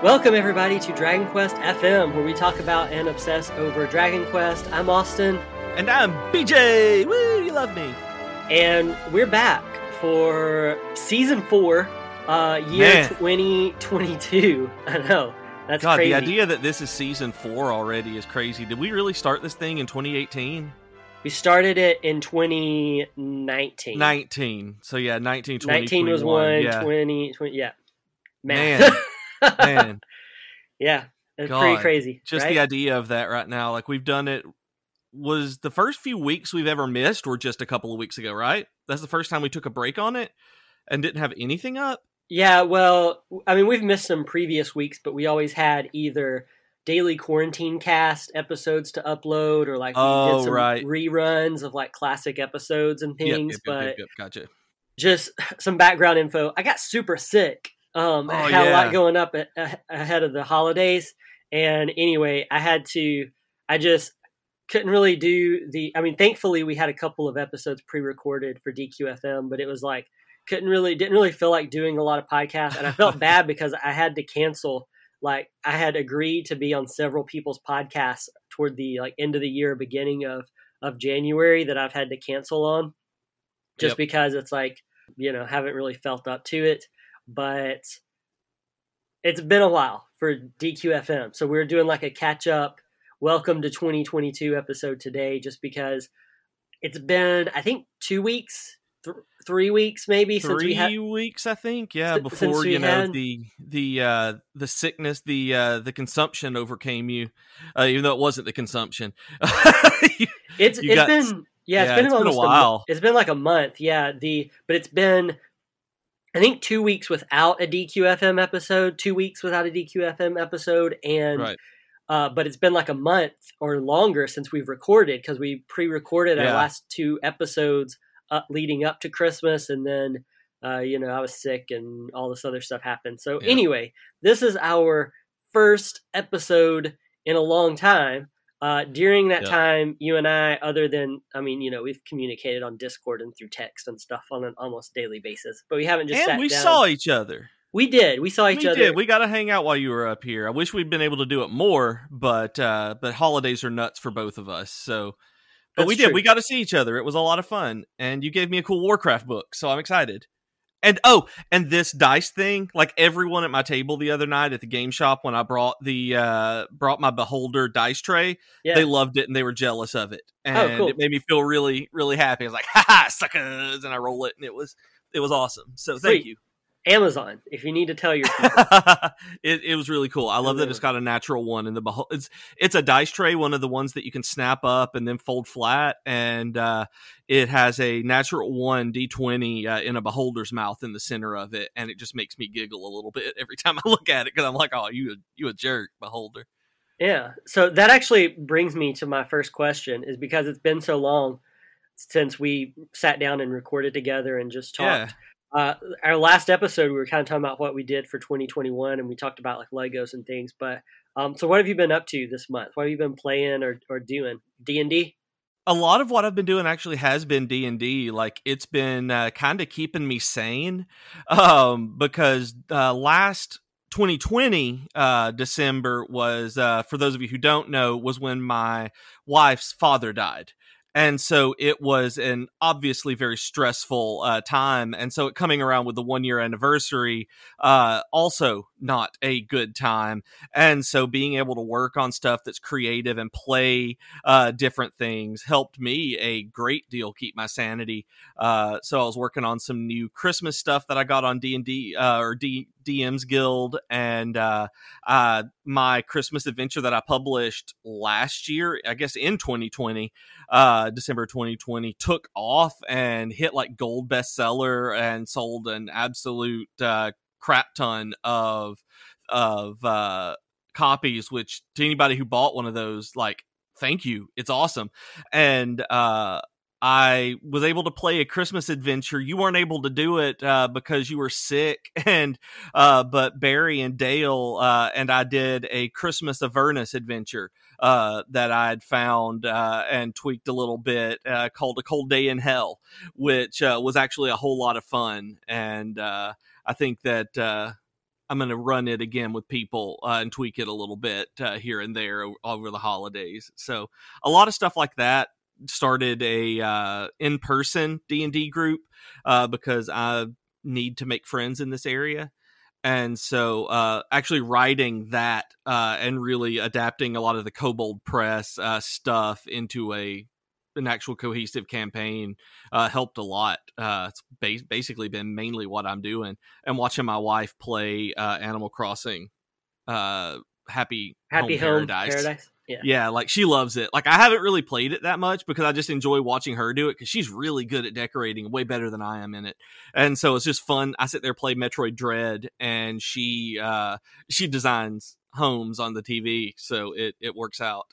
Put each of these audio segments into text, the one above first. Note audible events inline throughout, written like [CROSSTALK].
Welcome, everybody, to Dragon Quest FM, where we talk about and obsess over Dragon Quest. I'm Austin. And I'm BJ. Woo, you love me. And we're back for season four, uh, year Man. 2022. [LAUGHS] I know. That's God, crazy. the idea that this is season four already is crazy. Did we really start this thing in 2018? We started it in 2019. 19. So yeah, 19, 20, 19 was one, Yeah. 20, 20 yeah. Man. Man. [LAUGHS] Man, [LAUGHS] yeah. It's God. pretty crazy. just right? the idea of that right now. Like we've done it. Was the first few weeks we've ever missed were just a couple of weeks ago, right? That's the first time we took a break on it and didn't have anything up. Yeah, well, I mean, we've missed some previous weeks, but we always had either daily quarantine cast episodes to upload or like we Oh, did some right. reruns of like classic episodes and things. yep, yep, but yep, gotcha. just [LAUGHS] some background info. I got super sick. Um, I Oh, had a lot going up a- a- ahead of the holidays, and anyway, I had to. I just couldn't really do the. I mean, thankfully, we had a couple of episodes pre-recorded for DQFM, but it was like couldn't really didn't really feel like doing a lot of podcasts, and I felt [LAUGHS] bad because I had to cancel. Like I had agreed to be on several people's podcasts toward the like end of the year, beginning of of January that I've had to cancel on, just Yep. because it's like you know haven't really felt up to it but it's been a while for DQFM. So we're doing like a catch up welcome to 2022 episode today just because it's been I think 2 weeks, th- 3 weeks maybe since we three had weeks i think yeah since before you know had- the the uh the sickness the uh the consumption overcame you uh, even though it wasn't the consumption [LAUGHS] It's You it's got- been yeah, it's yeah, been it's been a while. it's been like a month. Yeah, the but it's been I think 2 weeks without a DQFM episode, 2 weeks without a DQFM episode and right uh, but it's been like a month or longer since we've recorded because we pre-recorded our last two episodes uh, leading up to Christmas, and then uh, you know I was sick and all this other stuff happened. So Yeah. anyway, this is our first episode in a long time. Uh, during that Yeah. time, you and I, other than I mean, you know, we've communicated on Discord and through text and stuff on an almost daily basis, but we haven't just and sat we down. saw each other we did. We saw each other. we other. did we got to hang out while you were up here i wish we'd been able to do it more but uh but holidays are nuts for both of us so but we did true. we got to see each other it was a lot of fun and you gave me a cool warcraft book so i'm excited and oh and this dice thing like everyone at my table the other night at the game shop when i brought the uh brought my beholder dice tray yeah. they loved it and they were jealous of it. And Oh, cool. it made me feel really really happy. I was like ha ha suckers and i roll it and it was it was awesome. So thank you Amazon. If you need to tell your people. [LAUGHS] it, it was really cool. I love that it's got a natural one in the behold. It's it's a dice tray, one of the ones that you can snap up and then fold flat, and uh, it has a natural one d twenty uh, in a beholder's mouth in the center of it, and it just makes me giggle a little bit [LAUGHS] every time I look at it because I'm like, oh, you a, you a jerk, beholder. Yeah. So that actually brings me to my first question is because it's been so long since we sat down and recorded together and just talked. Uh, our last episode, we were kind of talking about what we did for 2021 and we talked about like Legos and things. But um, so what have you been up to this month? What have you been playing or, or doing? D&D? a lot of what I've been doing actually has been D and D. Like it's been uh, kind of keeping me sane, [LAUGHS] um, because uh, last 2020 uh, December was, uh, for those of you who don't know, was when my wife's father died. And so it was an obviously very stressful uh, time. And so it coming around with the one year anniversary, uh, also not a good time. And so being able to work on stuff that's creative and play uh, different things helped me a great deal keep my sanity. Uh, so I was working on some new Christmas stuff that I got on D and D uh, or D DMs Guild, and uh, uh, my Christmas adventure that I published last year, I guess in 2020, uh, December 2020, took off and hit like gold bestseller and sold an absolute uh, crap ton of of uh, copies. Which to anybody who bought one of those, like, thank you, it's awesome, and uh, I was able to play a Christmas adventure. You weren't able to do it uh, because you were sick, [LAUGHS] and uh, but Barry and Dale uh, and I did a Christmas Avernus adventure uh, that I had found uh, and tweaked a little bit uh, called "A Cold Day in Hell," which was actually a whole lot of fun, and I think that. I'm going to run it again with people and tweak it a little bit here and there over the holidays. So, a lot of stuff like that started a uh, in person D and D group uh, because I need to make friends in this area, and so uh, actually writing that uh, and really adapting a lot of the Kobold Press uh, stuff into a an actual cohesive campaign uh, helped a lot. it's ba- basically been mainly what I'm doing, and watching my wife play Animal Crossing. Happy Happy Home, Home Paradise. Paradise. Yeah. yeah, like she loves it. Like I haven't really played it that much because I just enjoy watching her do it because she's really good at decorating, way better than I am in it. And so it's just fun. I sit there play Metroid Dread, and she uh she designs homes on the TV, so it it works out.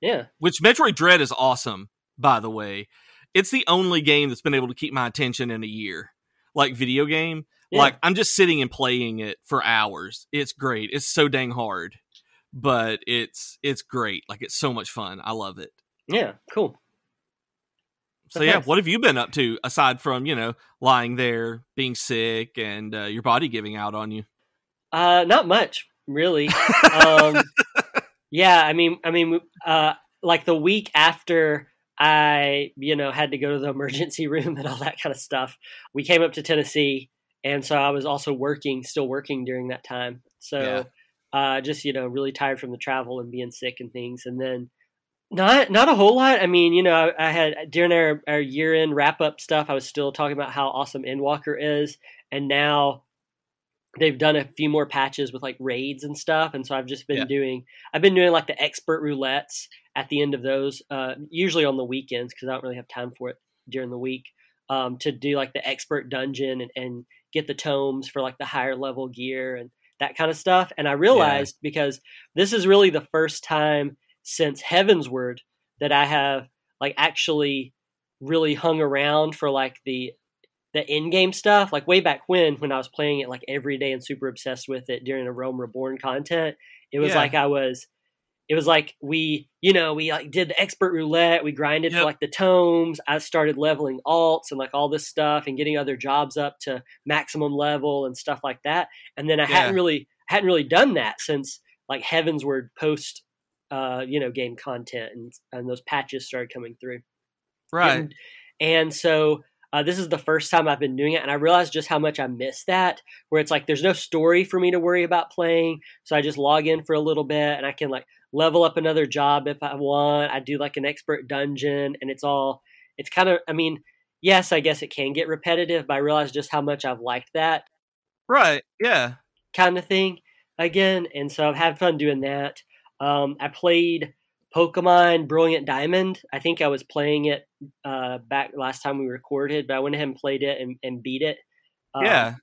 Yeah, which Metroid Dread is awesome, by the way. It's the only game that's been able to keep my attention in a year, like video game. Yeah. Like I'm just sitting and playing it for hours. It's great. It's so dang hard but it's it's great. Like it's so much fun. I love it. Yeah, cool. So yeah, what have you been up to aside from you know lying there, being sick, and uh, your body giving out on you? Uh, not much really. um, [LAUGHS] yeah, I mean, I mean, uh, like the week after I, you know, had to go to the [LAUGHS] emergency room and all that kind of stuff, we came up to Tennessee, and so I was also working, still working during that time. So. Yeah uh, just you know really tired from the travel and being sick and things. And then not not a whole lot. I mean you know i, I had during our, our year end wrap up stuff i was still talking about how awesome endwalker is. And now they've done a few more patches with like raids and stuff. And so i've just been yeah. doing i've been doing like the expert roulettes at the end of those uh, usually on the weekends because i don't really have time for it during the week um, to do like the expert dungeon and, and get the tomes for like the higher level gear and that kind of stuff. And I realized yeah. because this is really the first time since Heavensward that I have like actually really hung around for like the the in-game stuff like way back when when i was playing it like every day and super obsessed with it during the realm reborn content it was yeah. like i was it was like we you know we like did the expert roulette we grinded yep. for like the tomes i started leveling alts and like all this stuff and getting other jobs up to maximum level and stuff like that and then i yeah. hadn't really hadn't really done that since like heavensward post uh you know game content and and those patches started coming through right and, and so uh, this is the first time I've been doing it, and I realized just how much I miss that. Where it's like there's no story for me to worry about playing, so I just log in for a little bit, and I can like level up another job if I want. I do like an expert dungeon, and it's all. It's kind of. I mean, yes, I guess it can get repetitive, but I realize just how much I've liked that. Right. Yeah. Kind of thing again, and so I've had fun doing that. Um, I played Pokemon Brilliant Diamond. I think I was playing it uh, back last time we recorded, but I went ahead and played it and, and beat it. Um, yeah.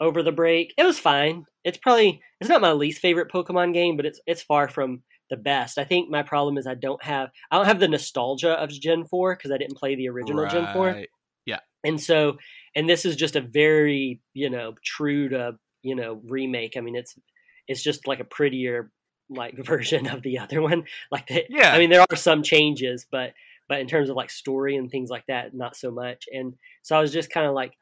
Over the break, it was fine. It's probably it's not my least favorite Pokemon game, but it's it's far from the best. I think my problem is I don't have I don't have the nostalgia of Gen 4 because I didn't play the original right. Gen 4. Yeah. And so and this is just a very, you know, true to, you know, remake. I mean, it's it's just like a prettier like [LAUGHS] version of the other one. Like the, yeah. I mean, there are some changes, but but in terms of like story and things like that, not so much. And so I was just kind of like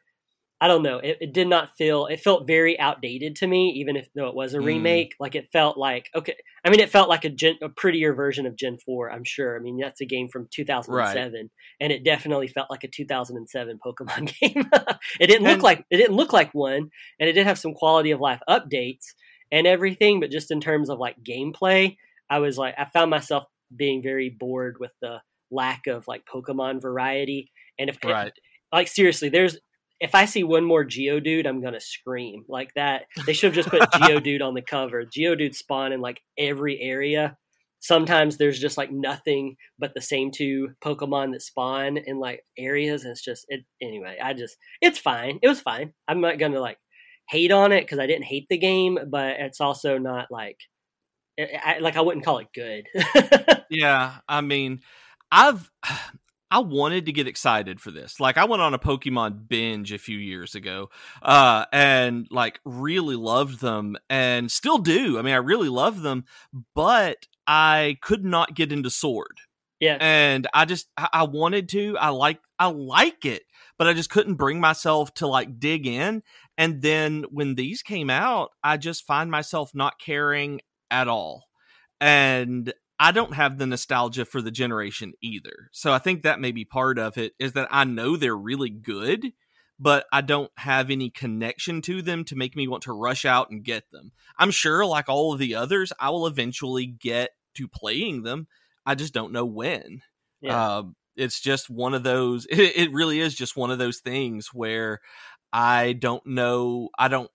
I don't know. It, it, did not feel. It felt very outdated to me, even if though it was a mm. remake. Like it felt like okay. I mean, it felt like a, gen, a prettier version of Gen Four. I'm sure. I mean, that's a game from 2007, right. and it definitely felt like a 2007 Pokemon [LAUGHS] game. it didn't and, look like it didn't look like one, and it did have some quality of life updates and everything. But just in terms of like gameplay, I was like, I found myself being very bored with the lack of like Pokemon variety. And if right. like seriously, there's if I see one more Geodude, I'm gonna scream like that. They should have just put [LAUGHS] Geodude on the cover. Geodude spawn in like every area. Sometimes there's just like nothing but the same two Pokemon that spawn in like areas, and it's just it. Anyway, I just it's fine. It was fine. I'm not gonna like hate on it because I didn't hate the game, but it's also not like I, like I wouldn't call it good. [LAUGHS] yeah, I mean, I've [SIGHS] I wanted to get excited for this. Like I went on a Pokemon binge a few years ago, uh, and like really loved them, and still do. I mean, I really love them, but I could not get into Sword. Yeah, and I just I, I wanted to. I like I like it, but I just couldn't bring myself to like dig in. And then when these came out, I just find myself not caring at all. And I don't have the nostalgia for the generation either. So I think that may be part of it is that I know they're really good, but I don't have any connection to them to make me want to rush out and get them. I'm sure, like all of the others, I will eventually get to playing them. I just don't know when. Yeah. Uh, it's just one of those, [LAUGHS] it, it really is just one of those things where I don't know, I don't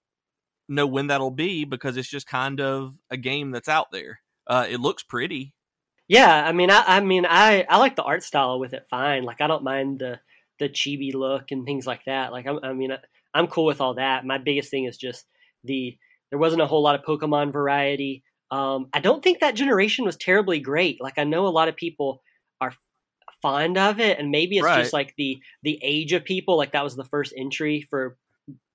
know when that'll be because it's just kind of a game that's out there. Uh, it looks pretty. Yeah, I mean, I, I mean, I, I like the art style with it fine. Like, I don't mind the the chibi look and things like that. Like, I, I mean, I, I'm cool with all that. My biggest thing is just the there wasn't a whole lot of Pokemon variety. Um, I don't think that generation was terribly great. Like, I know a lot of people are fond of it, and maybe it's right. just like the the age of people. Like, that was the first entry for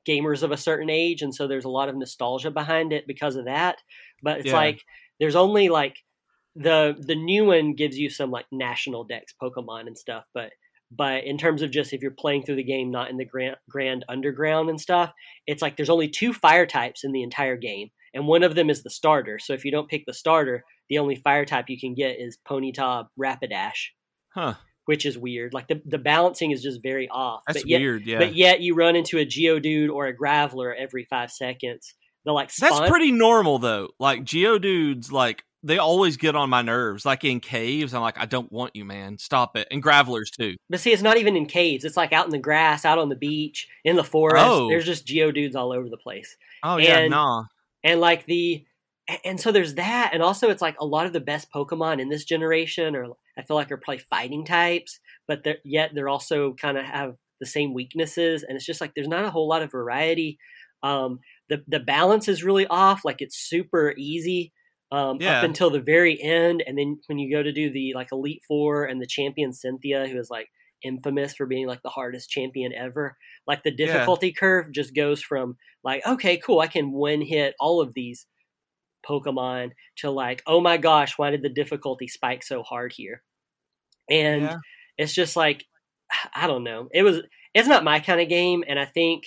gamers of a certain age, and so there's a lot of nostalgia behind it because of that. But it's yeah. like there's only like the the new one gives you some like National Dex, Pokemon and stuff, but but in terms of just if you're playing through the game, not in the grand, grand underground and stuff, it's like there's only two fire types in the entire game, and one of them is the starter. So if you don't pick the starter, the only fire type you can get is Ponyta Rapidash. Huh. Which is weird. Like the, the balancing is just very off. That's but yet, weird, yeah. But yet you run into a Geodude or a Graveler every five seconds. The like That's pretty normal though. Like Geodudes, like they always get on my nerves. Like in caves, I'm like, I don't want you, man. Stop it. And gravelers too. But see, it's not even in caves. It's like out in the grass, out on the beach, in the forest. Oh. There's just geodudes all over the place. Oh yeah, nah. And like the, and so there's that, and also it's like a lot of the best Pokemon in this generation, or I feel like are probably fighting types, but they're, yet they're also kind of have the same weaknesses, and it's just like there's not a whole lot of variety. Um, the the balance is really off. Like it's super easy um, yeah. up until the very end. And then when you go to do the like Elite Four and the champion Cynthia, who is like infamous for being like the hardest champion ever, like the difficulty yeah. curve just goes from like, okay, cool, I can one hit all of these Pokemon to like, oh my gosh, why did the difficulty spike so hard here? And yeah. it's just like, [SIGHS] I don't know. It was, it's not my kind of game. And I think,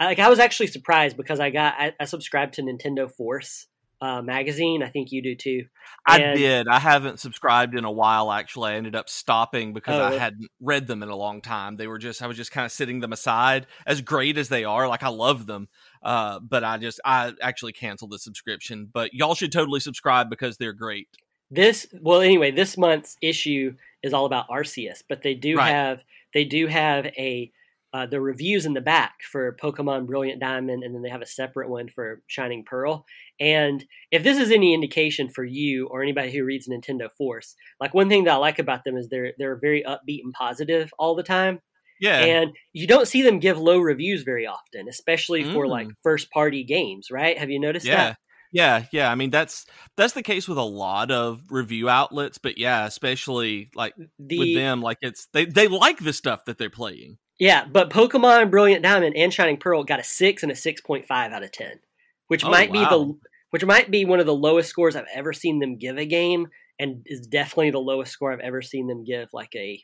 like, I was actually surprised because I got, I, I subscribed to Nintendo Force uh, magazine. I think you do too. And, I did. I haven't subscribed in a while. Actually, I ended up stopping because oh, I hadn't read them in a long time. They were just I was just kind of sitting them aside. As great as they are, like I love them, uh, but I just I actually canceled the subscription. But y'all should totally subscribe because they're great. This well, anyway, this month's issue is all about Arceus, but they do right. have they do have a uh, the reviews in the back for Pokemon Brilliant Diamond, and then they have a separate one for Shining Pearl. And if this is any indication for you or anybody who reads Nintendo Force, like one thing that I like about them is they're they're very upbeat and positive all the time. Yeah. And you don't see them give low reviews very often, especially mm. for like first party games, right? Have you noticed yeah. that? Yeah, yeah. I mean that's that's the case with a lot of review outlets, but yeah, especially like the, with them, like it's they they like the stuff that they're playing. Yeah, but Pokemon Brilliant Diamond and Shining Pearl got a six and a six point five out of ten, which oh, might wow. be the which might be one of the lowest scores I've ever seen them give a game, and is definitely the lowest score I've ever seen them give like a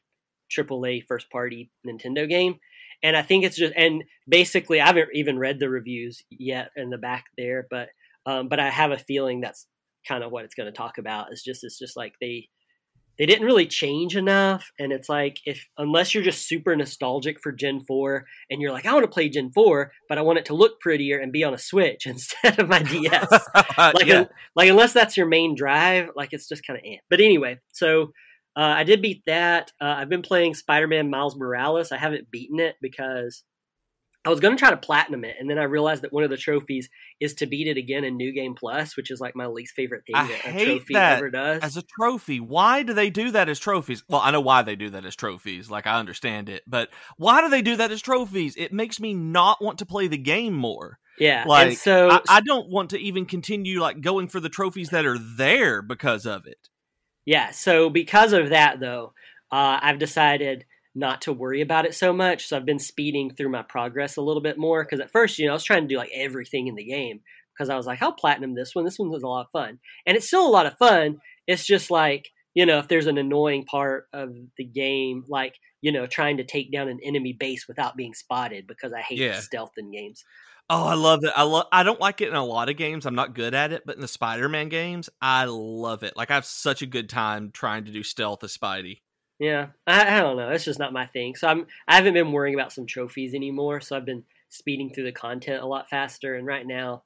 AAA first party Nintendo game. And I think it's just and basically I haven't even read the reviews yet in the back there, but um, but I have a feeling that's kind of what it's going to talk about. It's just it's just like they they didn't really change enough and it's like if unless you're just super nostalgic for gen 4 and you're like i want to play gen 4 but i want it to look prettier and be on a switch [LAUGHS] instead of my [LAUGHS] ds like yeah. like unless that's your main drive like it's just kind of eh. but anyway so uh, i did beat that uh, i've been playing spider-man miles morales i haven't beaten it because I was going to try to platinum it, and then I realized that one of the trophies is to beat it again in New Game Plus, which is like my least favorite thing I that a trophy that ever does. as a trophy. Why do they do that as trophies? Well, I know why they do that as trophies. Like I understand it, but why do they do that as trophies? It makes me not want to play the game more. yeah, Like and so I, I don't want to even continue like going for the trophies that are there because of it. Yeah, so because of that, though, uh, I've decided not to worry about it so much. So I've been speeding through my progress a little bit more because at first, you know, I was trying to do like everything in the game because I was like, I'll platinum this one. This one was a lot of fun. And it's still a lot of fun. It's just like, you know, if there's an annoying part of the game, like, you know, trying to take down an enemy base without being spotted because I hate Yeah. stealth in games. Oh, I love it. I love. I don't like it in a lot of games. I'm not good at it, but in the Spider-Man games, I love it. Like I have such a good time trying to do stealth as Spidey. Yeah, I, I don't know. It's just not my thing. So I'm I haven't been worrying about some trophies anymore. So I've been speeding through the content a lot faster. And right now,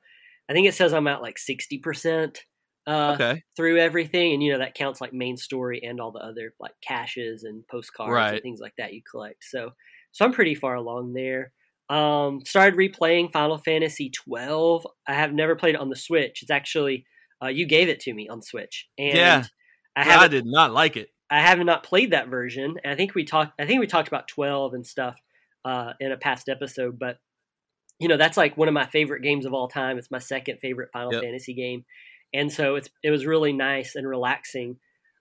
I think it says I'm at like sixty percent uh, Okay. through everything, and you know that counts like main story and all the other like caches and postcards Right. and things like that you collect. So so I'm pretty far along there. Um, started replaying Final Fantasy twelve. I have never played it on the Switch. It's actually uh, you gave it to me on Switch, and Yeah. I I, did not like it. I have not played that version. And I think we talked. I think we talked about twelve and stuff uh, in a past episode. But you know, that's like one of my favorite games of all time. It's my second favorite Final Yep. Fantasy game, and so it's it was really nice and relaxing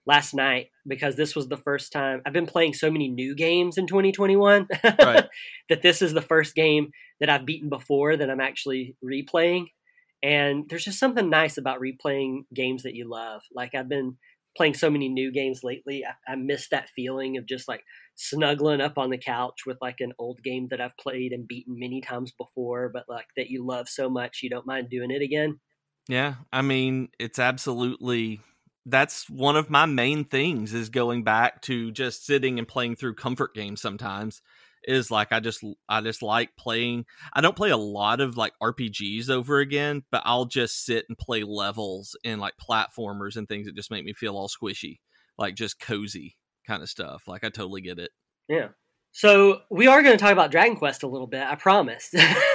last night because this was the first time I've been playing so many new games in 2021 Right. [LAUGHS] that this is the first game that I've beaten before that I'm actually replaying. And there's just something nice about replaying games that you love. Like I've been playing so many new games lately. I, I miss that feeling of just like snuggling up on the couch with like an old game that I've played and beaten many times before, but like that you love so much you don't mind doing it again. Yeah, I mean, it's absolutely that's one of my main things is going back to just sitting and playing through comfort games sometimes is like I just I just like playing I don't play a lot of like RPGs over again, but I'll just sit and play levels and like platformers and things that just make me feel all squishy, like just cozy kind of stuff. Like I totally get it. Yeah. So we are going to talk about Dragon Quest a little bit. I promise. [LAUGHS]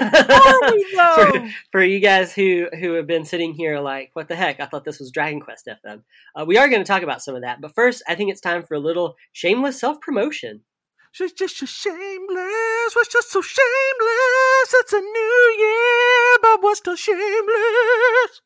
for, for you guys who who have been sitting here like, what the heck? I thought this was Dragon Quest FM. Uh, we are going to talk about some of that, but first, I think it's time for a little shameless self promotion. She's just so shameless. Was just so shameless. It's a new year, but we're still shameless.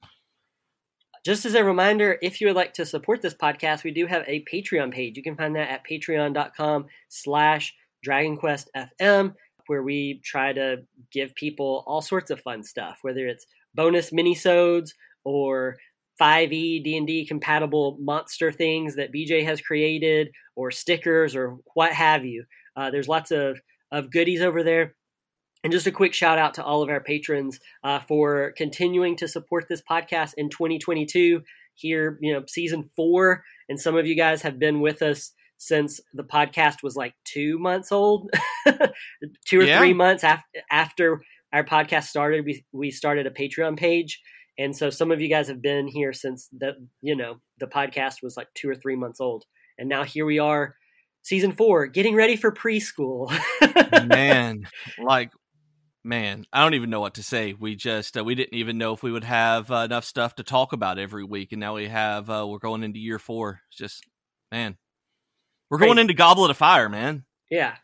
Just as a reminder, if you would like to support this podcast, we do have a Patreon page. You can find that at patreon.com slash dragonquestfm, where we try to give people all sorts of fun stuff, whether it's bonus minisodes or 5e D&D compatible monster things that BJ has created or stickers or what have you. Uh, there's lots of, of goodies over there. And just a quick shout out to all of our patrons uh, for continuing to support this podcast in 2022. Here, you know, season four, and some of you guys have been with us since the podcast was like two months old, [LAUGHS] two or Yeah. three months after after our podcast started. We we started a Patreon page, and so some of you guys have been here since the you know the podcast was like two or three months old, and now here we are, season four, getting ready for preschool. [LAUGHS] man, like, man, I don't even know what to say. We just uh, we didn't even know if we would have uh, enough stuff to talk about every week, and now we have. Uh, we're going into year four. It's just, man, we're going Crazy. into Goblet of Fire, man. Yeah.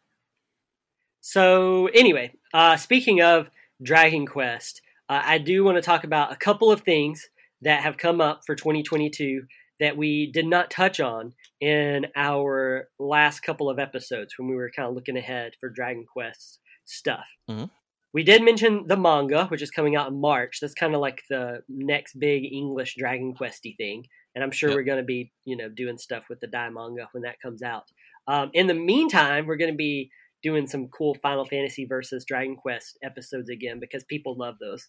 So anyway, uh, speaking of Dragon Quest, uh, I do want to talk about a couple of things that have come up for 2022 that we did not touch on in our last couple of episodes when we were kind of looking ahead for Dragon Quest stuff. Mhm. We did mention the manga, which is coming out in March. That's kind of like the next big English Dragon Questy thing, and I'm sure Yep. we're going to be, you know, doing stuff with the Dai manga when that comes out. Um, in the meantime, we're going to be doing some cool Final Fantasy versus Dragon Quest episodes again because people love those.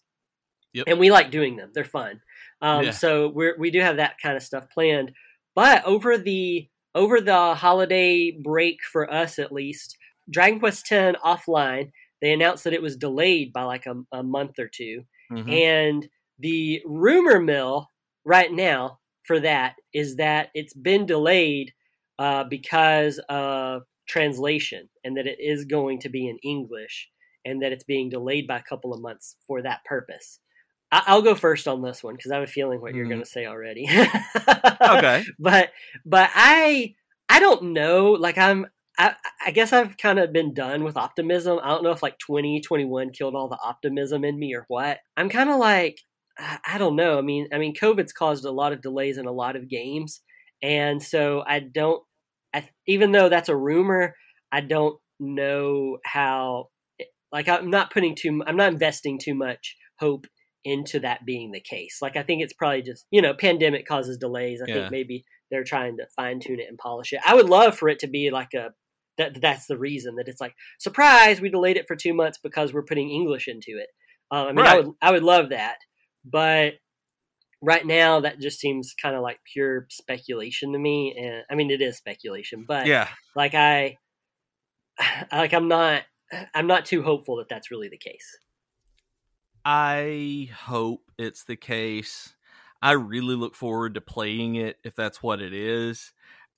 Yep. And we like doing them. They're fun. Um, Yeah. So we're, we do have that kind of stuff planned. But over the over the holiday break for us at least, Dragon Quest X offline, they announced that it was delayed by like a, a month or 2 Mhm. and the rumor mill right now for that is that it's been delayed uh, because of translation and that it is going to be in English. and that it's being delayed by a couple of months for that purpose. I- will go first on this one because I have a feeling what mm-hmm. you're going to say already. okay, [LAUGHS] but but I I don't know. Like I'm I, I guess I've kind of been done with optimism. I don't know if like 2021 killed all the optimism in me or what. I'm kind of like I don't know. I mean, I mean, COVID's caused a lot of delays in a lot of games, and so I don't. I, even though that's a rumor, I don't know how. Like, I'm not putting too. I'm not investing too much hope into that being the case. Like, I think it's probably just you know, pandemic causes delays. I yeah. think maybe they're trying to fine tune it and polish it. I would love for it to be like a that that's the reason that it's like surprise we delayed it for two months because we're putting English into it. Uh, I mean, right. I would I would love that, but right now that just seems kind of like pure speculation to me. And I mean, it is speculation, but yeah, like I [SIGHS] like I'm not I'm not too hopeful that that's really the case. I hope it's the case. I really look forward to playing it if that's what it is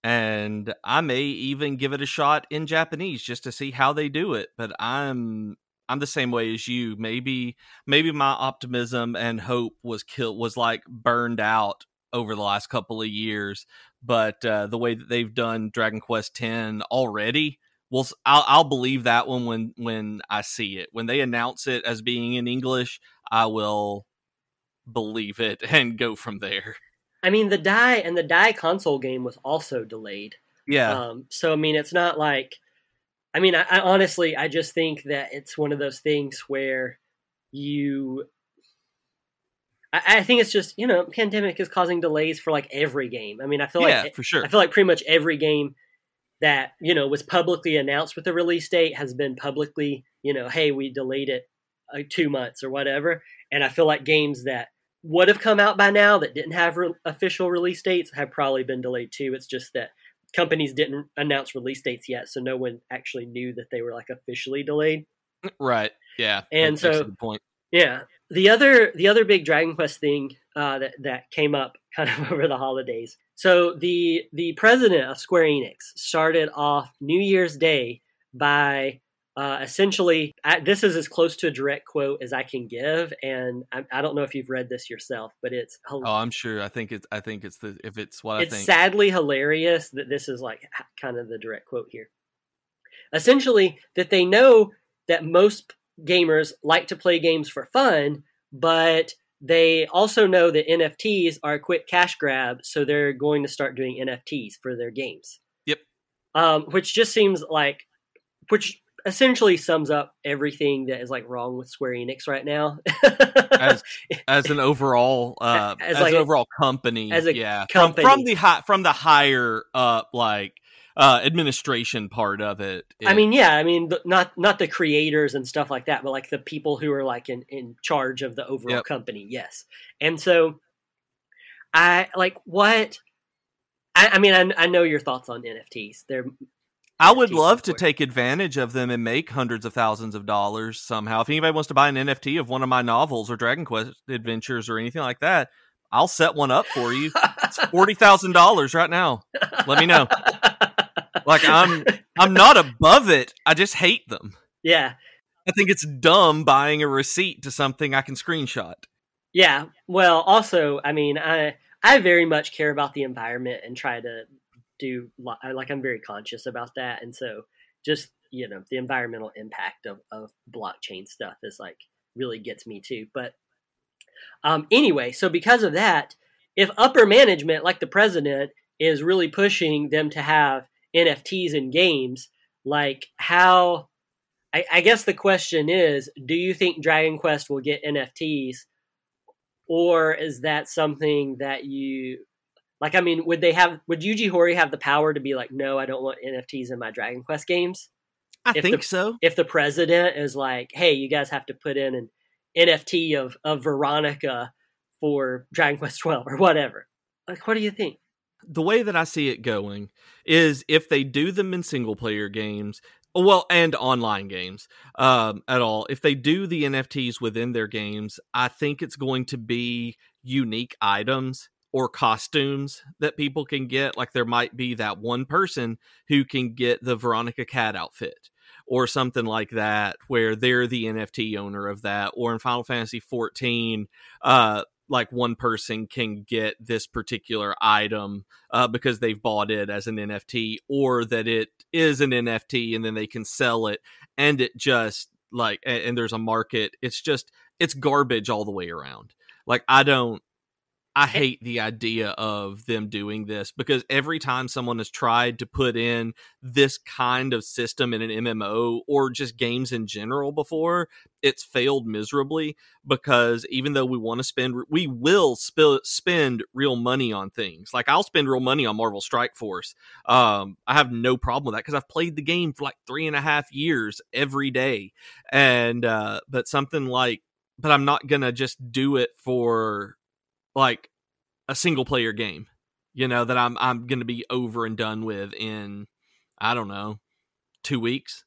and I may even give it a shot in Japanese just to see how they do it. But I'm I'm the same way as you. Maybe maybe my optimism and hope was killed was like burned out over the last couple of years. But uh, the way that they've done Dragon Quest X already, well, I'll, I'll believe that one when when I see it. When they announce it as being in English, I will believe it [LAUGHS] and go from there. I mean, the Dai and the Dai console game was also delayed. Yeah. Um, so I mean, it's not like. I mean, I, I honestly, I just think that it's one of those things where you I, think it's just you know pandemic is causing delays for like every game. I mean, I feel yeah, like for sure. I feel like pretty much every game that you know was publicly announced with the release date has been publicly you know hey we delayed it uh, two months or whatever. And I feel like games that would have come out by now that didn't have re- official release dates have probably been delayed too. It's just that companies didn't announce release dates yet, so no one actually knew that they were like officially delayed. Right. Yeah. And so the point. Yeah. The other the other big Dragon Quest thing uh, that that came up kind of [LAUGHS] over the holidays. So the the president of Square Enix started off New Year's Day by uh, essentially, I, this is as close to a direct quote as I can give, and I, I, don't know if you've read this yourself, but it's. Oh, I'm sure. I think it's. I think it's the. If it's what it's I think. It's sadly hilarious that this is like kind of the direct quote here. Essentially, that they know that most gamers like to play games for fun, but they also know that NFTs are a quick cash grab, so they're going to start doing NFTs for their games. Yep. Um, which just seems like, which essentially sums up everything that is like wrong with Square Enix right now. as, [LAUGHS] as an overall uh as, as like an overall company. As a yeah. company. From, from the high, from the higher up like uh administration part of it, it. I mean, yeah, I mean not not the creators and stuff like that, but like the people who are like in in charge of the overall yep. company. Yes. And so I like what I, I mean, I, I know your thoughts on NFTs. They're I would love to take advantage of them and make hundreds of thousands of dollars somehow. If anybody wants to buy an NFT of one of my novels or Dragon Quest adventures or anything like that, I'll set one up for you. It's forty thousand dollars right now. Let me know. [LAUGHS] Like I'm I'm not above it. I just hate them. Yeah. I think it's dumb buying a receipt to something I can screenshot. Yeah. Well, also, I mean, I I very much care about the environment and try to do like I'm very conscious about that, and so just you know the environmental impact of of blockchain stuff is like really gets me too. But um, anyway, so because of that, if upper management like the president is really pushing them to have NFTs in games, like how I, I, guess the question is, do you think Dragon Quest will get NFTs? Or is that something that you like, I mean, would they have? Would Yuji Horii have the power to be like, no, I don't want NFTs in my Dragon Quest games? I if think the, so. If the president is like, hey, you guys have to put in an NFT of of Veronica for Dragon Quest Twelve or whatever, like, what do you think? The way that I see it going is if they do them in single player games, well and online games um, at all if they do the nfts within their games i think it's going to be unique items or costumes that people can get. Like there might be that one person who can get the Veronica Cat outfit, or something like that, where they're the NFT owner of that, or in Final Fantasy 14, uh, like one person can get this particular item uh, because they've bought it as an NFT, or that it is an NFT and then they can sell it, and it just like and, and there's a market. It's just it's garbage all the way around. Like I don't I hate the idea of them doing this because every time someone has tried to put in this kind of system in an MMO or just games in general before, it's failed miserably because even though we want to spend, we will sp- spend real money on things. Like I'll spend real money on Marvel Strike Force. Um, I have no problem with that because I've played the game for like three and a half years every day. And, uh, but something like, but I'm not going to just do it for like a single player game, you know, that I'm I'm going to be over and done with in I don't know, 2 weeks.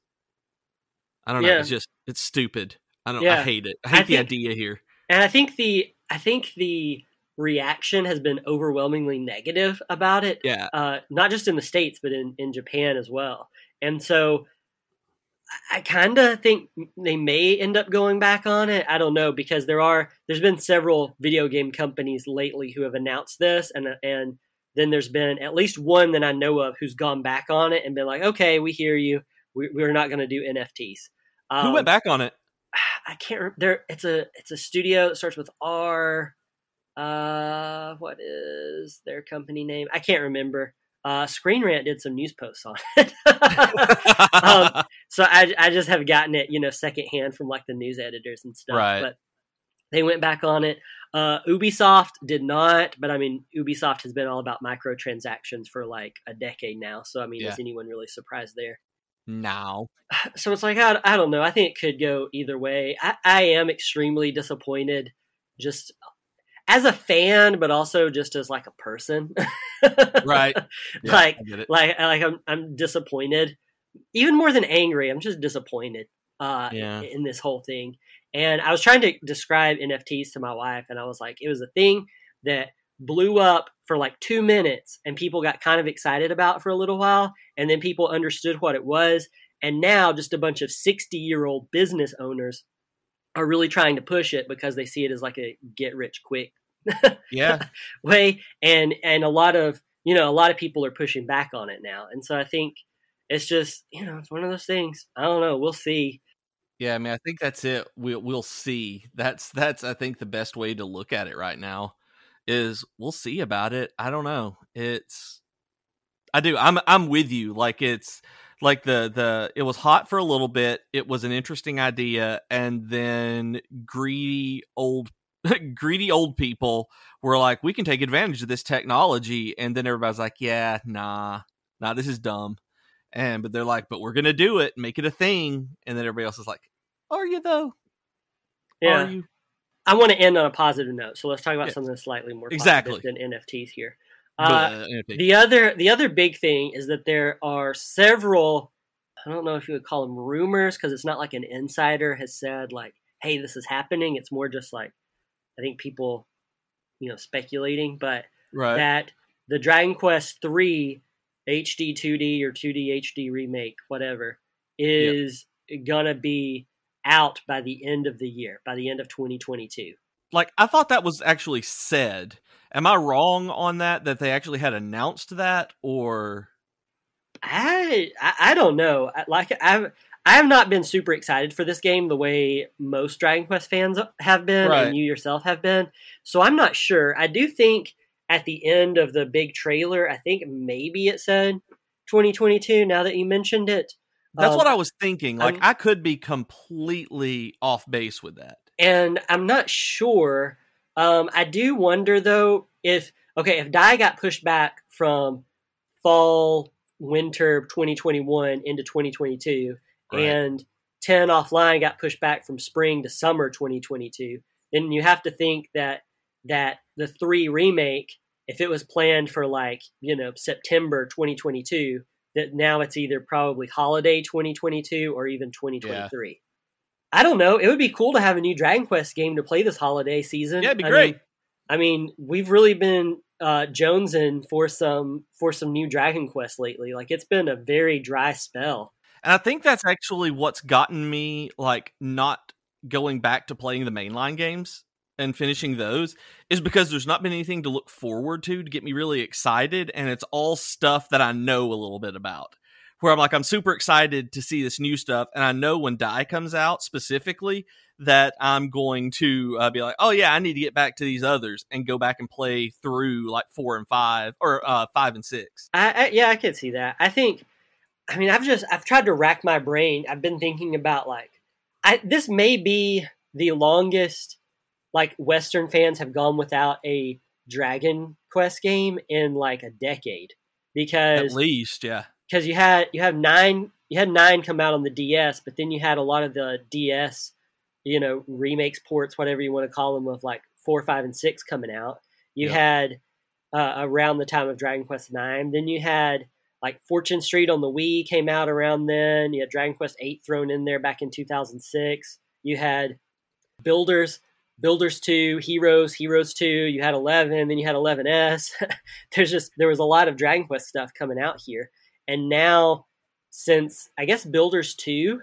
I don't know, it's just it's stupid. I don't Yeah. I hate it. I hate I the think- idea here. And I think the I think the reaction has been overwhelmingly negative about it. Yeah. uh, not just in the states but in, in Japan as well. And so I- kind of think they may end up going back on it. I don't know because there are there's been several video game companies lately who have announced this, and and then there's been at least one that I know of who's gone back on it and been like, okay, we hear you. We, we're not going to do NFTs. Who Um, went back on it? [SIGHS] I can't remember. There, it's a it's a studio that starts with R. Uh, what is their company name? I can't remember. Uh, Screen Rant did some news posts on it. [LAUGHS] um, so I I just have gotten it, you know, secondhand from like the news editors and stuff. Right. But they went back on it. Uh, Ubisoft did not, but I mean, Ubisoft has been all about microtransactions for like a decade now. So I mean, Yeah. is anyone really surprised there? now. [SIGHS] so it's like I, I don't know. I think it could go either way. I, I am extremely disappointed, just as a fan, but also just as like a person. [LAUGHS] Right. Yeah, like I get it. like like I'm I'm disappointed, even more than angry. I'm just disappointed uh, Yeah. in this whole thing. And I was trying to describe NFTs to my wife, and I was like, it was a thing that blew up for like two minutes, and people got kind of excited about for a little while, and then people understood what it was, and now just a bunch of 60 year old business owners are really trying to push it because they see it as like a get rich quick [LAUGHS] Yeah. way and and a lot of you know a lot of people are pushing back on it now and so i think it's just you know it's one of those things i don't know we'll see Yeah, I mean, I think that's it. We'll we'll see. That's that's I think the best way to look at it right now is we'll see about it. I don't know. It's I do. I'm I'm with you. Like it's like the the it was hot for a little bit. It was an interesting idea and then greedy old [LAUGHS] greedy old people were like we can take advantage of this technology and then everybody's like yeah, nah. Nah, this is dumb. And but they're like, but we're gonna do it, make it a thing, and then everybody else is like, "Are you though? yeah Are you?" i want to end on a positive note so let's talk about Yeah. something slightly more Exactly. positive than nfts here uh, uh, the other the other big thing is that there are several i don't know if you would call them rumors because it's not like an insider has said like hey this is happening it's more just like i think people you know speculating but right? that the Dragon Quest three HD 2D or 2D HD remake, whatever, is gonna be out by the end of the year, by the end of 2022. like I thought that was actually said. Am I wrong on that? That they actually had announced that, or I I, I don't know. I, like I've I have not been super excited for this game the way most Dragon Quest fans have been, Right. and you yourself have been. So I'm not sure. I do think at the end of the big trailer, I think maybe it said 2022. Now that you mentioned it, that's Um, what I was thinking. Like I'm- I could be completely off base with that. and I'm not sure. Um, I do wonder though if okay if Dai got pushed back from fall winter 2021 into 2022 Right. and 10 offline got pushed back from spring to summer 2022 then you have to think that that the 3 remake if it was planned for like you know September 2022 that now it's either probably holiday 2022 or even 2023 I don't know. It would be cool to have a new Dragon Quest game to play this holiday season. Yeah, it'd be I great. Mean, I mean, we've really been uh, jonesing for some for some new Dragon Quest lately. Like it's been a very dry spell. And I think that's actually what's gotten me like not going back to playing the mainline games and finishing those is because there's not been anything to look forward to to get me really excited and it's all stuff that I know a little bit about. Where I'm like I'm super excited to see this new stuff and I know when Dai comes out specifically that I'm going to uh, be like, "Oh yeah, I need to get back to these others and go back and play through like 4 and 5 or uh 5 and 6." I, I yeah, I can see that. I think I mean, I've just I've tried to rack my brain. I've been thinking about like I this may be the longest like Western fans have gone without a Dragon Quest game in like a decade because at least yeah because you had you have nine you had nine come out on the DS, but then you had a lot of the DS you know remakes ports whatever you want to call them of like four five and six coming out. You had uh, around the time of Dragon Quest Nine. Then you had like Fortune Street on the Wii came out around then. You had Dragon Quest Eight thrown in there back in 2006. You had Builders, Builders 2, Heroes, Heroes 2. You had 11, then you had 11S. [LAUGHS] There's just there was a lot of Dragon Quest stuff coming out here, and now since I guess Builders 2,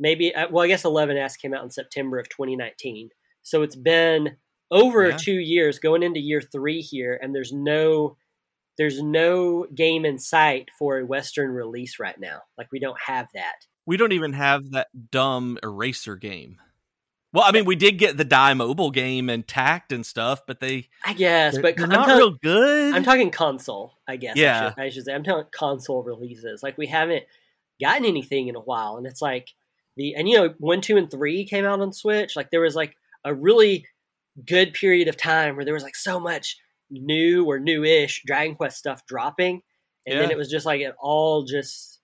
maybe uh, well I guess 11S came out in September of 2019. So it's been over yeah. two years, going into year three here, and there's no there's no game in sight for a Western release right now. Like we don't have that. We don't even have that dumb eraser game. Well, I mean, we did get the Dai Mobile game and Tact and stuff, but they, I guess, but I'm not talking- real good. I'm talking console, I guess. Yeah. I should, I should say. I'm talking console releases. Like we haven't gotten anything in a while, and it's like the and you know one, two, and three came out on Switch. Like there was like a really good period of time where there was like so much new or new-ish Dragon Quest stuff dropping, and then it was just like it all just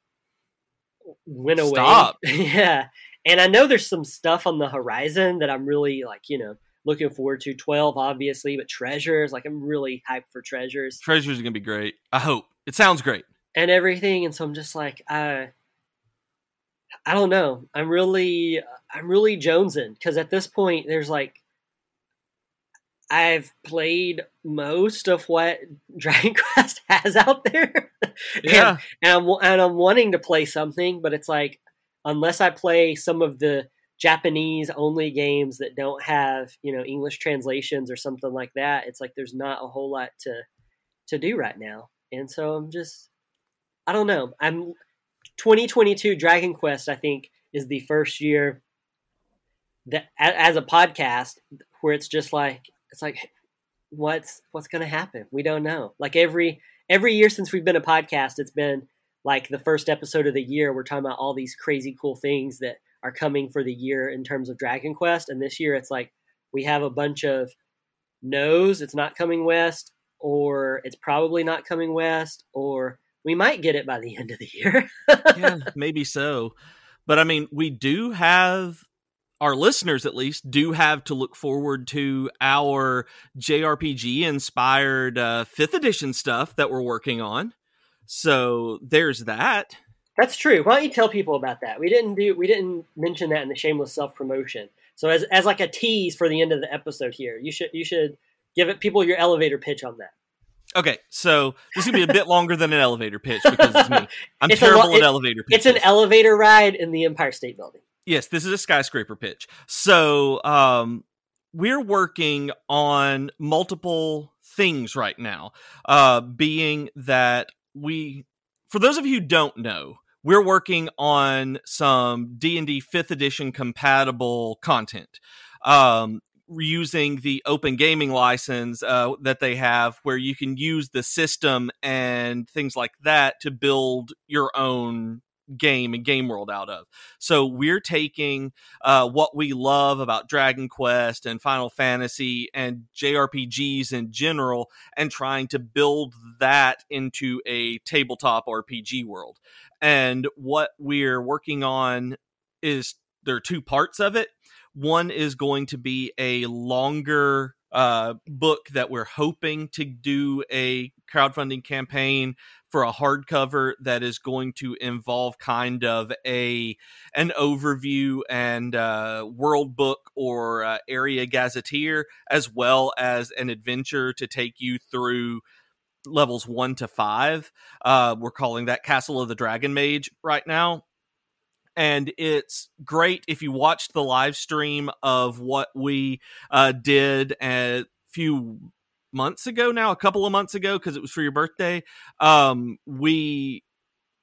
went away. [LAUGHS] Yeah, and I know there's some stuff on the horizon that I'm really like you know looking forward to. Twelve, obviously, but Treasures, like I'm really hyped for Treasures Treasures are gonna be great. I hope it sounds great. and everything, and so I'm just like I. I don't know. I'm really, I'm really jonesing because at this point, there's like, I've played most of what [LAUGHS] Dragon Quest has out there. [LAUGHS] Yeah. and, and I'm and I'm wanting to play something, but it's like unless I play some of the Japanese only games that don't have you know English translations or something like that, it's like there's not a whole lot to to do right now, and so I'm just I don't know. I'm 2022 Dragon Quest. I think is the first year that as a podcast where it's just like it's like what's what's going to happen we don't know like every every year since we've been a podcast it's been like the first episode of the year we're talking about all these crazy cool things that are coming for the year in terms of dragon quest and this year it's like we have a bunch of no's it's not coming west or it's probably not coming west or we might get it by the [LAUGHS] end of the year yeah, maybe so. But I mean, we do have our listeners at least do have to look forward to our JRPG inspired uh, fifth edition stuff that we're working on. So there's that. That's true. Why don't you tell people about that? We didn't do we didn't mention that in the shameless self promotion. So as as like a tease for the end of the episode here, you should you should give it people your elevator pitch on that. Okay, so this is gonna be a bit longer than an elevator pitch because it's me. [LAUGHS] I'm It's terrible lo- at it- elevator pitches. It's an elevator ride in the Empire State Building. yes, this is a skyscraper pitch. So, um, we're working on multiple things right now. Uh, being that we, for those of you who don't know, we're working on some D and D fifth edition compatible content. Um, using the open gaming license uh, that they have where you can use the system and things like that to build your own game and game world out of. So we're taking uh, what we love about dragon quest and final fantasy and jrpgs in general and trying to build that into a tabletop rpg world. And what we're working on is there are two parts of it. One is going to be a longer uh, book that we're hoping to do a crowdfunding campaign for a hardcover that is going to involve kind of a an overview and uh, world book or uh, area gazetteer as well as an adventure to take you through levels one to five. Uh, we're calling that Castle of the Dragon Mage right now. And it's great if you watched the live stream of what we uh, did a few months ago now, a couple of months ago, because it was for your birthday. Um, we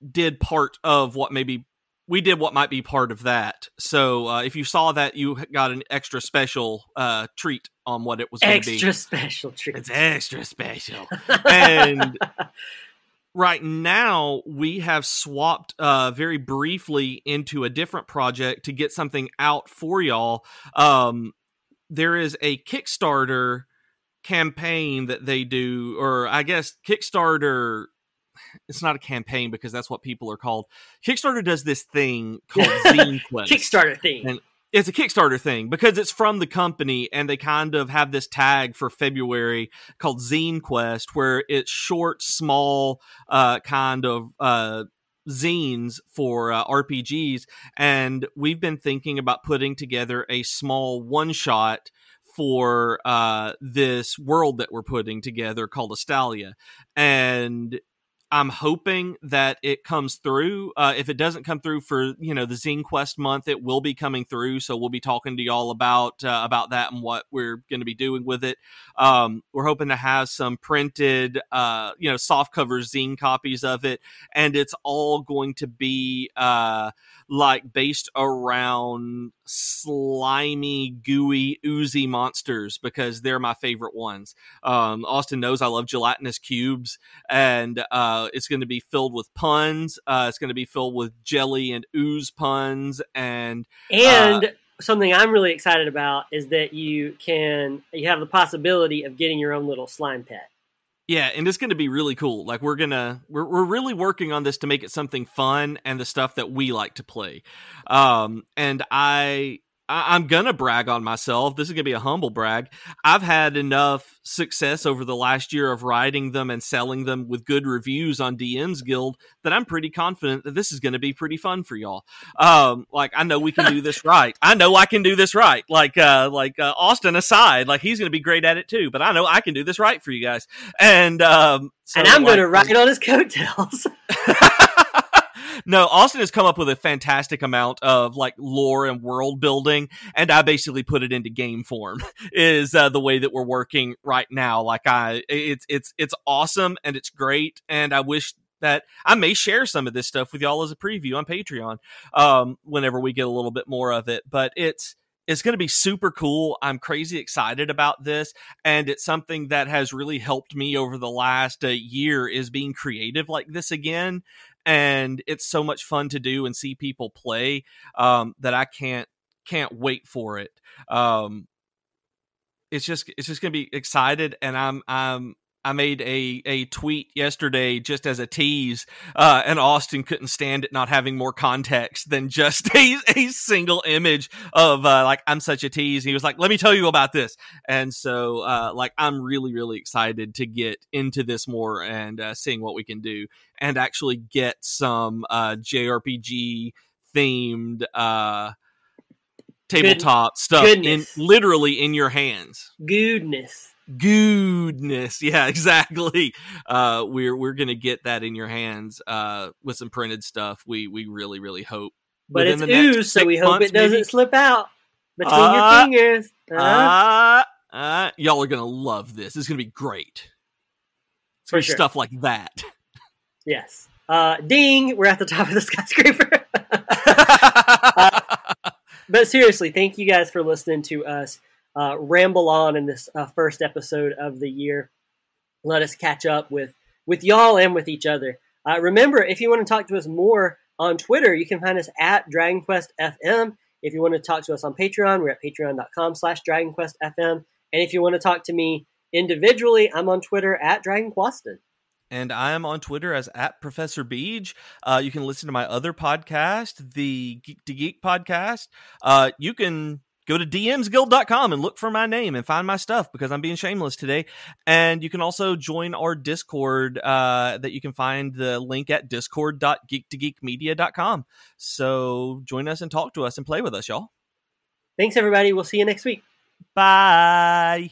did part of what maybe we did what might be part of that. So uh, if you saw that, you got an extra special uh, treat on what it was going to be. Extra special treat. It's extra special. [LAUGHS] and right now, we have swapped uh, very briefly into a different project to get something out for y'all. Um, there is a Kickstarter campaign that they do, or I guess Kickstarter it's not a campaign because that's what people are called. Kickstarter does this thing called [LAUGHS] Zine Quest. Kickstarter thing. And it's a Kickstarter thing because it's from the company and they kind of have this tag for February called Zine Quest where it's short, small, uh, kind of, uh, zines for uh, RPGs. And we've been thinking about putting together a small one shot for uh, this world that we're putting together called Astalia. And I'm hoping that it comes through. Uh, if it doesn't come through for you know the Zine Quest month, it will be coming through. So we'll be talking to y'all about uh, about that and what we're going to be doing with it. Um, we're hoping to have some printed, uh, you know, soft cover zine copies of it, and it's all going to be uh, like based around slimy, gooey, oozy monsters because they're my favorite ones. Um, Austin knows I love gelatinous cubes, and uh, it's going to be filled with puns. Uh, it's going to be filled with jelly and ooze puns, and and uh, something I'm really excited about is that you can you have the possibility of getting your own little slime pet. Yeah, and it's going to be really cool. Like we're gonna we're we're really working on this to make it something fun and the stuff that we like to play. Um, and I I, am gonna brag on myself. This is gonna be a humble brag. I've had enough success over the last year of writing them and selling them with good reviews on DM's Guild that I'm pretty confident that this is gonna be pretty fun for y'all. Um, like I know we can do this [LAUGHS] right. I know I can do this right. Like uh, like uh, Austin aside, like he's gonna be great at it too. But I know I can do this right for you guys. And um, so, and I'm like, gonna ride on his coattails. [LAUGHS] no, Austin has come up with a fantastic amount of like lore and world building, and I basically put it into game form. [LAUGHS] Is uh, the way that we're working right now. Like I, it's it's it's awesome and it's great, and I wish that I may share some of this stuff with y'all as a preview on Patreon um, whenever we get a little bit more of it. But it's it's going to be super cool. I'm crazy excited about this, and it's something that has really helped me over the last uh, year is being creative like this again and it's so much fun to do and see people play um, that I can't can't wait for it. Um, it's just it's just gonna be excited, and I'm I'm I made a, a tweet yesterday just as a tease, uh, and Austin couldn't stand it not having more context than just [LAUGHS] a, a single image of uh, like I'm such a tease. And he was like, "Let me tell you about this," and so uh, like I'm really really excited to get into this more and uh, seeing what we can do and actually get some uh, JRPG themed uh, tabletop Good, stuff goodness. in literally in your hands. Goodness goodness. Yeah [LAUGHS] exactly. Uh we're we're gonna get that in your hands uh with some printed stuff. We we really really hope but Within it's ooze so we hope months, it doesn't maybe? slip out between uh, your fingers. uh, uh, y'all are gonna love this. It's gonna be great. For sure. stuff like that. Yes. Uh ding we're at the top of the [LAUGHS] skyscraper. [LAUGHS] Uh, but seriously thank you guys for listening to us uh, ramble on in this uh, first episode of the year. Let us catch up with with y'all and with each other. Uh, remember, if you want to talk to us more on Twitter, you can find us at Dragon Quest FM. If you want to talk to us on Patreon, we're at patreon.com slash Dragon Quest FM. And if you want to talk to me individually, I'm on Twitter at Dragon Quaston. And I am on Twitter as at Professor Beej. Uh, you can listen to my other podcast, the Geek to Geek podcast. Uh, you can go to dmsguild.com and look for my name and find my stuff because I'm being shameless today. And you can also join our Discord uh, that you can find the link at discord.geek2geekmedia.com. So join us and talk to us and play with us, y'all. Thanks, everybody. We'll see you next week. Bye.